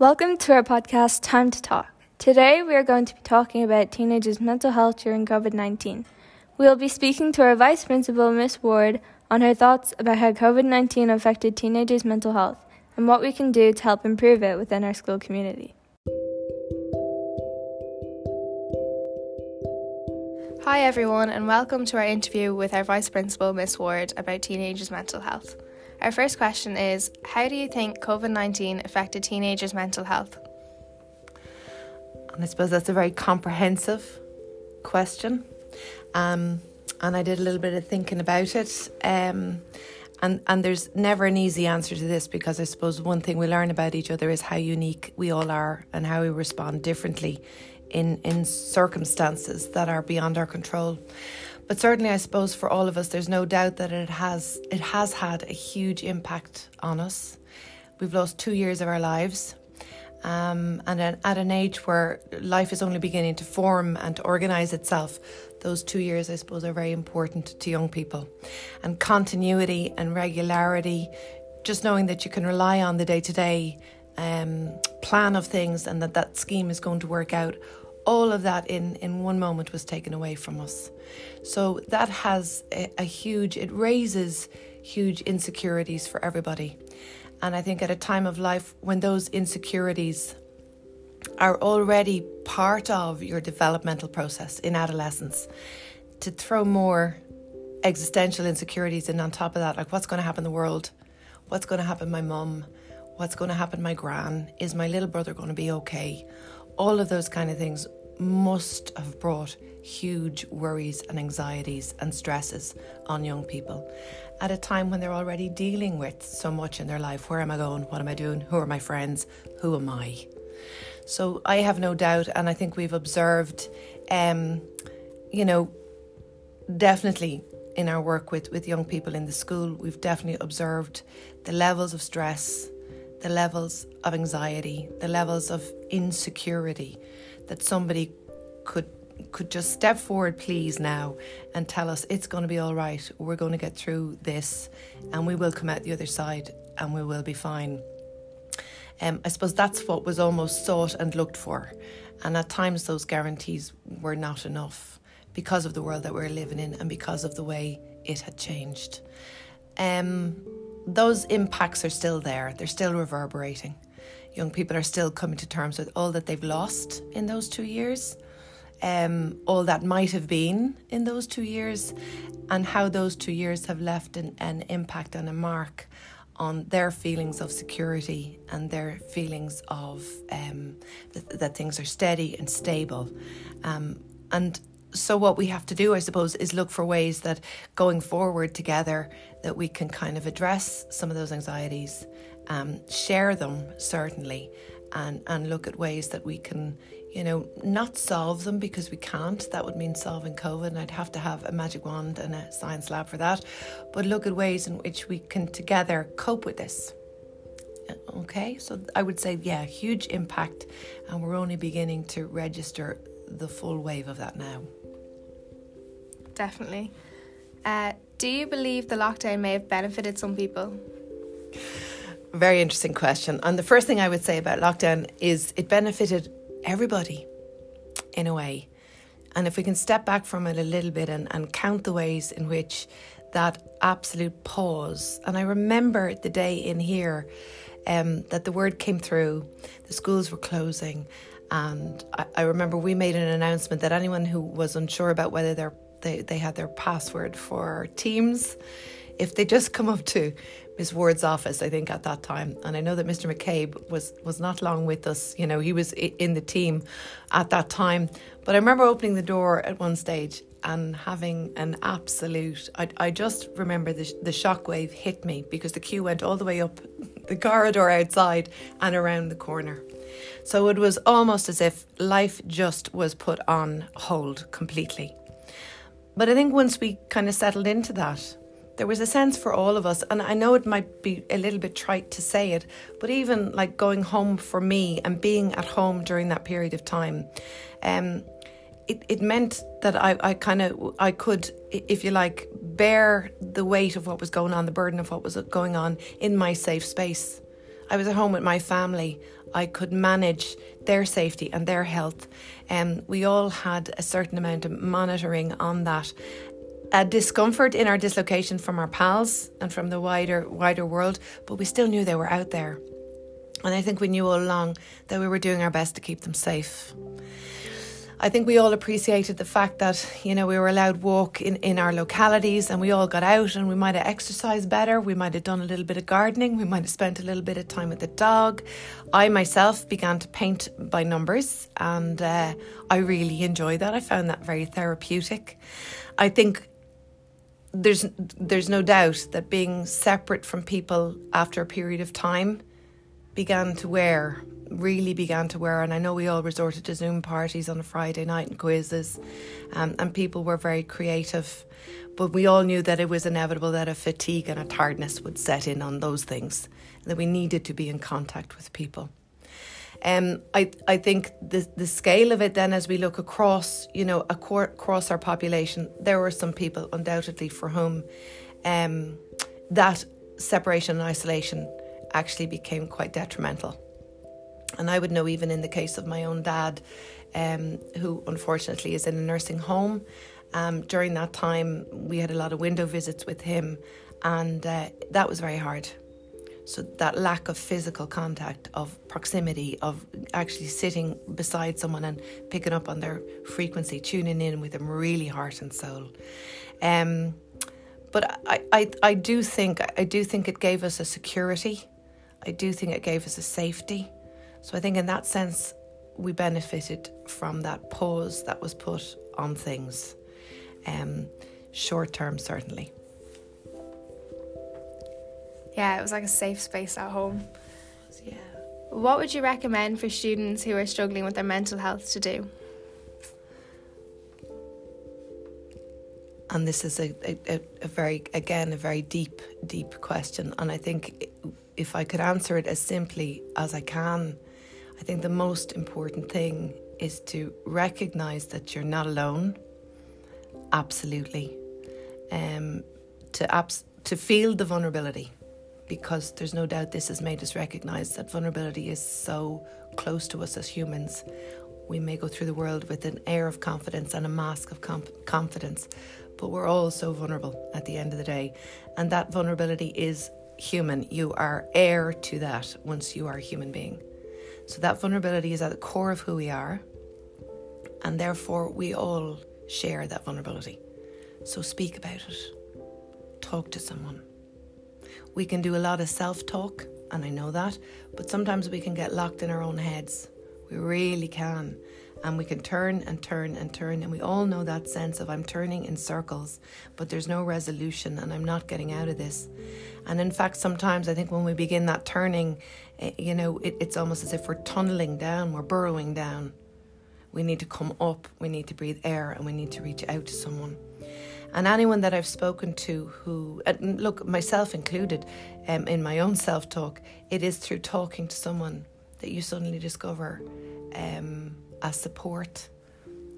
Welcome to our podcast, Time to Talk. Today we are going to be talking about teenagers' mental health during COVID 19. We will be speaking to our Vice Principal, Miss Ward, on her thoughts about how COVID 19 affected teenagers' mental health and what we can do to help improve it within our school community. Hi, everyone, and welcome to our interview with our Vice Principal, Miss Ward, about teenagers' mental health. Our first question is How do you think COVID 19 affected teenagers' mental health? And I suppose that's a very comprehensive question. Um, and I did a little bit of thinking about it. Um, and, and there's never an easy answer to this because I suppose one thing we learn about each other is how unique we all are and how we respond differently in, in circumstances that are beyond our control. But certainly, I suppose for all of us, there's no doubt that it has it has had a huge impact on us. We've lost two years of our lives, um, and at an age where life is only beginning to form and to organise itself, those two years, I suppose, are very important to young people. And continuity and regularity, just knowing that you can rely on the day to day plan of things and that that scheme is going to work out all of that in, in one moment was taken away from us. So that has a, a, huge, it raises huge insecurities for everybody. And I think at a time of life when those insecurities are already part of your developmental process in adolescence, to throw more existential insecurities in on top of that, like what's going to happen in the world, what's going to happen my mum, what's going to happen my gran, is my little brother going to be okay? All of those kind of things must have brought huge worries and anxieties and stresses on young people at a time when they're already dealing with so much in their life. Where am I going? What am I doing? Who are my friends? Who am I? So I have no doubt, and I think we've observed, um, you know, definitely in our work with, with young people in the school, we've definitely observed the levels of stress the levels of anxiety, the levels of insecurity that somebody could could just step forward please now and tell us it's going to be all right. We're going to get through this and we will come out the other side and we will be fine. Um, I suppose that's what was almost sought and looked for. And at times those guarantees were not enough because of the world that we're living in and because of the way it had changed. Um, those impacts are still there, they're still reverberating. Young people are still coming to terms with all that they've lost in those two years, um, all that might have been in those two years, and how those two years have left an, an impact and a mark on their feelings of security and their feelings of um, that, that, things are steady and stable. Um, and so what we have to do i suppose is look for ways that going forward together that we can kind of address some of those anxieties um, share them certainly and and look at ways that we can you know not solve them because we can't. That would mean solving covid and i'd have to have a magic wand and a science lab for that. But look at ways in which we can together cope with this. Okay so i would say yeah huge impact and we're only beginning to register the full wave of that now definitely. Uh, do you believe the lockdown may have benefited some people? Very interesting question. And the first thing I would say about lockdown is it benefited everybody in a way. And if we can step back from it a little bit and, and count the ways in which that absolute pause, and I remember the day in here um, that the word came through, the schools were closing, and I, I remember we made an announcement that anyone who was unsure about whether their they, they had their password for Teams. If they just come up to Miss Ward's office, I think at that time, and I know that Mr. McCabe was was not long with us. You know, he was in the team at that time. But I remember opening the door at one stage and having an absolute. I, I just remember the the shockwave hit me because the queue went all the way up the corridor outside and around the corner. So it was almost as if life just was put on hold completely. But I think once we kind of settled into that, there was a sense for all of us, and I know it might be a little bit trite to say it, but even like going home for me and being at home during that period of time, um, it, it meant that I, I kind of I could, if you like, bear the weight of what was going on, the burden of what was going on in my safe space. I was at home with my family. I could manage their safety and their health. Um, we all had a certain amount of monitoring on that. A discomfort in our dislocation from our pals and from the wider wider world, but we still knew they were out there. And I think we knew all along that we were doing our best to keep them safe. I think we all appreciated the fact that, you know, we were allowed walk in, in our localities and we all got out and we might have exercised better. We might have done a little bit of gardening. We might have spent a little bit of time with the dog. I myself began to paint by numbers and uh, I really enjoyed that. I found that very therapeutic. I think there's there's no doubt that being separate from people after a period of time began to wear really began to wear. And I know we all resorted to Zoom parties on a Friday night and quizzes, um, and people were very creative. But we all knew that it was inevitable that a fatigue and a tiredness would set in on those things, that we needed to be in contact with people. Um, I I think the the scale of it then, as we look across, you know, across our population, there were some people undoubtedly for whom um, that separation and isolation actually became quite detrimental. And I would know, even in the case of my own dad, um, who unfortunately is in a nursing home. Um, during that time, we had a lot of window visits with him, and uh, that was very hard. So, that lack of physical contact, of proximity, of actually sitting beside someone and picking up on their frequency, tuning in with them, really heart and soul. Um, but I, I, I do think I do think it gave us a security. I do think it gave us a safety. So I think in that sense, we benefited from that pause that was put on things, um, short term, certainly. Yeah, it was like a safe space at home. Yeah. What would you recommend for students who are struggling with their mental health to do? And this is a, a, a very, again, a very deep, deep question. And I think if I could answer it as simply as I can, I think the most important thing is to recognize that you're not alone. Absolutely. Um, to abs- to feel the vulnerability because there's no doubt this has made us recognize that vulnerability is so close to us as humans. We may go through the world with an air of confidence and a mask of confidence, but we're all so vulnerable at the end of the day. And that vulnerability is human. You are heir to that once you are a human being. So that vulnerability is at the core of who we are, and therefore we all share that vulnerability. So speak about it, talk to someone. We can do a lot of self talk, and I know that, but sometimes we can get locked in our own heads. We really can. And we can turn and turn and turn, and we all know that sense of I'm turning in circles, but there's no resolution, and I'm not getting out of this. And in fact, sometimes I think when we begin that turning, Eh, you know, it, it's almost as if we're tunneling down, we're burrowing down. We need to come up, we need to breathe air, and we need to reach out to someone. And anyone that I've spoken to who, look, myself included, um, in my own self talk, it is through talking to someone that you suddenly discover um, a support,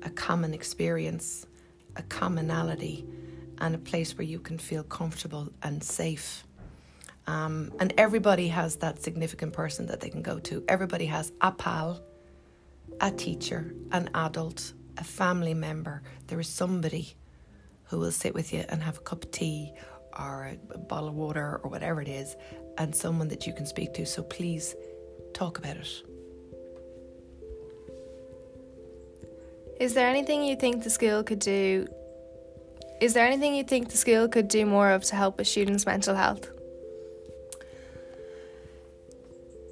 a common experience, a commonality, and a place where you can feel comfortable and safe. Um, and everybody has that significant person that they can go to. Everybody has a pal, a teacher, an adult, a family member. There is somebody who will sit with you and have a cup of tea or a bottle of water or whatever it is, and someone that you can speak to. So please talk about it. Is there anything you think the school could do? Is there anything you think the school could do more of to help with students' mental health?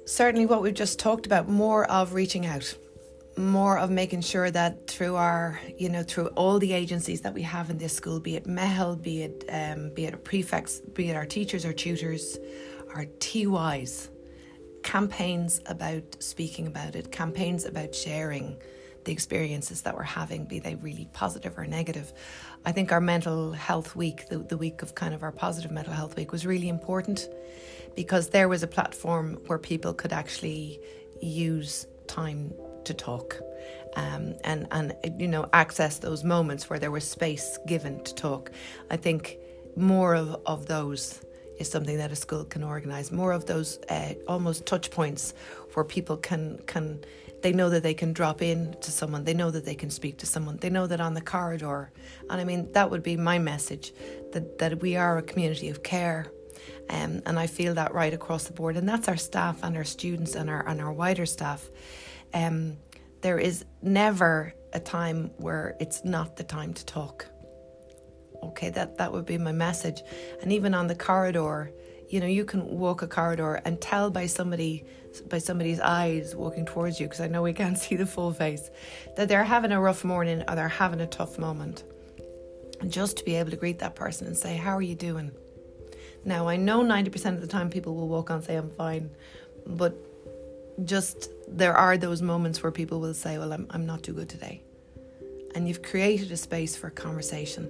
Certainly what we've just talked about more of reaching out more of making sure that through our you know through all the agencies that we have in this school be it Meitheal be it um, be it prefects be it our teachers or tutors our TYs campaigns about speaking about it campaigns about sharing the experiences that we're having be they really positive or negative i think our mental health week the, the week of kind of our positive mental health week was really important because there was a platform where people could actually use time to talk um, and and you know access those moments where there was space given to talk. I think more of, of those is something that a school can organise. More of those uh, almost touch points where people can can they know that they can drop in to someone. They know that they can speak to someone. They know that on the corridor, and I mean that would be my message that that we are a community of care. Um, and I feel that right across the board, and that's our staff and our students and our and our wider staff. Um, there is never a time where it's not the time to talk okay that that would be my message. And even on the corridor you know you can walk a corridor and tell by somebody by somebody's eyes walking towards you because I know we can't see the full face that they're having a rough morning or they're having a tough moment. And just to be able to greet that person and say how are you doing? Now I know 90% of the time people will walk on and say I'm fine but just there are those moments where people will say well I'm, I'm not too good today. And you've created a space for conversation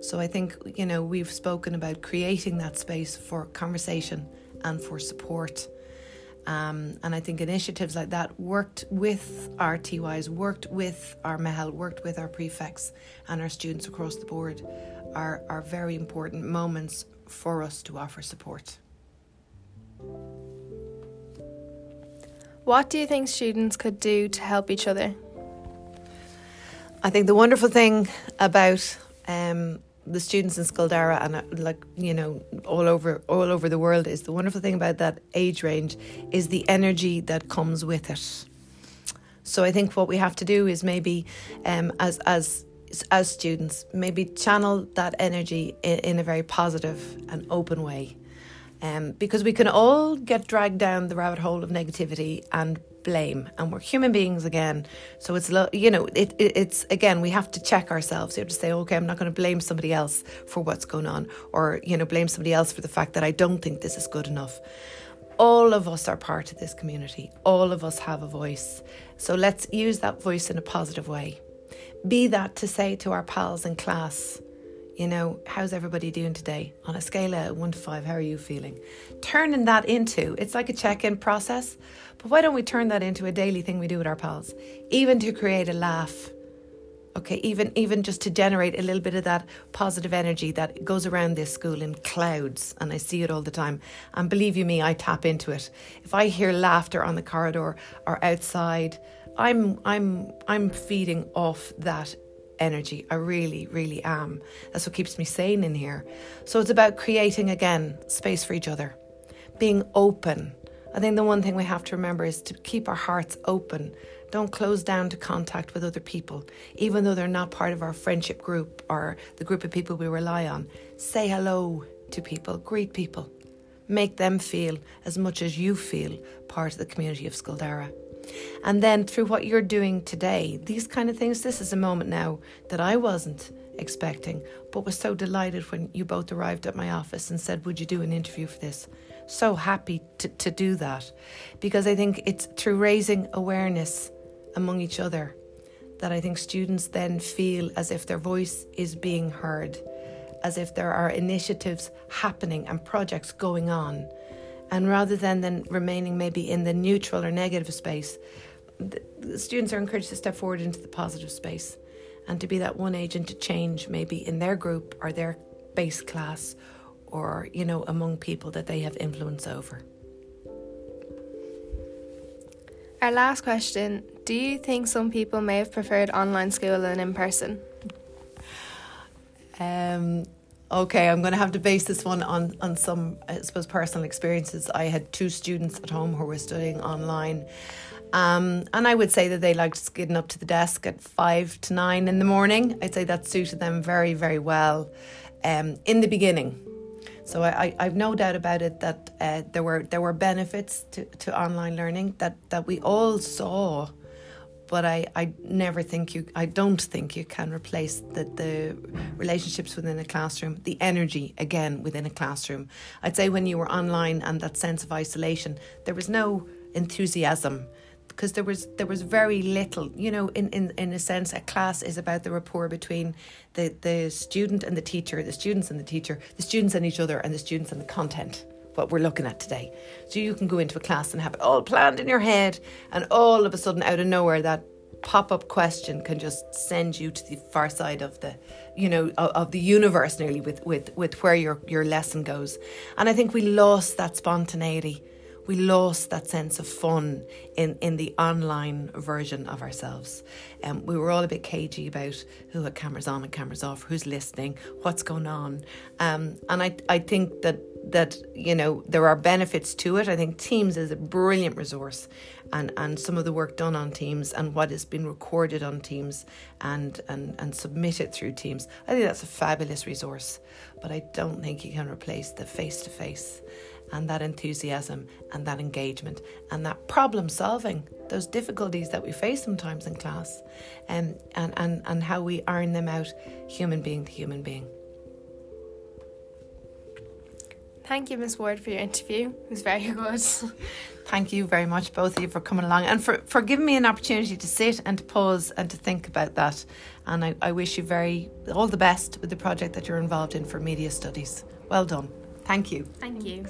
so I think, you know, we've spoken about creating that space for conversation and for support. Um, and I think initiatives like that worked with our TYs, worked with our Meitheal, worked with our prefects and our students across the board are, are very important moments for us to offer support. What do you think students could do to help each other? I think the wonderful thing about um, the students in Scoil Dara and uh, like you know all over all over the world is the wonderful thing about that age range is the energy that comes with it. So I think what we have to do is maybe um, as as as students maybe channel that energy in, in a very positive and open way. Um, because we can all get dragged down the rabbit hole of negativity and blame and we're human beings again. So it's you know it, it, it's again we have to check ourselves. You have to say okay i'm not going to blame somebody else for what's going on or you know blame somebody else for the fact that i don't think this is good enough. All of us are part of this community. All of us have a voice. So let's use that voice in a positive way. Be that to say to our pals in class you know, how's everybody doing today? On a scale of one to five, how are you feeling? Turning that into, it's like a check in process, but why don't we turn that into a daily thing we do with our pals? Even to create a laugh. Okay, even even just to generate a little bit of that positive energy that goes around this school in clouds, and I see it all the time. And believe you me, I tap into it. If I hear laughter on the corridor or outside, I'm I'm I'm feeding off that energy. I really, really am. That's what keeps me sane in here. So it's about creating again space for each other, being open. I think the one thing we have to remember is to keep our hearts open. Don't close down to contact with other people, even though they're not part of our friendship group or the group of people we rely on. Say hello to people, greet people. Make them feel as much as you feel part of the community of Scoil Dara. And then through what you're doing today, these kind of things, this is a moment now that I wasn't expecting, but was so delighted when you both arrived at my office and said, Would you do an interview for this? So happy to, to do that because I think it's through raising awareness among each other that I think students then feel as if their voice is being heard, as if there are initiatives happening and projects going on and rather than then remaining maybe in the neutral or negative space, the, the students are encouraged to step forward into the positive space and to be that one agent to change maybe in their group or their base class or, you know, among people that they have influence over. Our last question Do you think some people may have preferred online school than in person? Um, Okay, I'm going to have to base this one on, on some, I suppose, personal experiences. I had two students at home who were studying online. Um, and I would say that they liked getting up to the desk at five to nine in the morning. I'd say that suited them very, very well um, in the beginning. So I, I, have no doubt about it that uh, there were there were benefits to, to online learning that, that we all saw but I, I never think you I don't think you can replace the, the relationships within a classroom, the energy again within a classroom. I'd say when you were online and that sense of isolation, there was no enthusiasm because there was there was very little you know in, in in a sense a class is about the rapport between the the student and the teacher the students and the teacher the students and each other and the students and the content what we're looking at today. So you can go into a class and have it all planned in your head, and all of a sudden, out of nowhere, that pop up question can just send you to the far side of the you know of, the universe nearly with with with where your your lesson goes and i think we lost that spontaneity we lost that sense of fun in, in the online version of ourselves. Um, we were all a bit cagey about who had cameras on and cameras off, who's listening, what's going on. Um, and I, I think that that you know there are benefits to it. I think Teams is a brilliant resource, and and some of the work done on Teams and what has been recorded on Teams and and and submitted through Teams. I think that's a fabulous resource, but I don't think you can replace the face to face and that enthusiasm and that engagement and that problem solving, those difficulties that we face sometimes in class, um, and, and, and how we iron them out human being to human being. Thank you, Miss Ward, for your interview. It was very good. Thank you very much, both of you, for coming along and for, for giving me an opportunity to sit and to pause and to think about that. And I, I wish you very all the best with the project that you're involved in for media studies. Well done. Thank you. Thank you.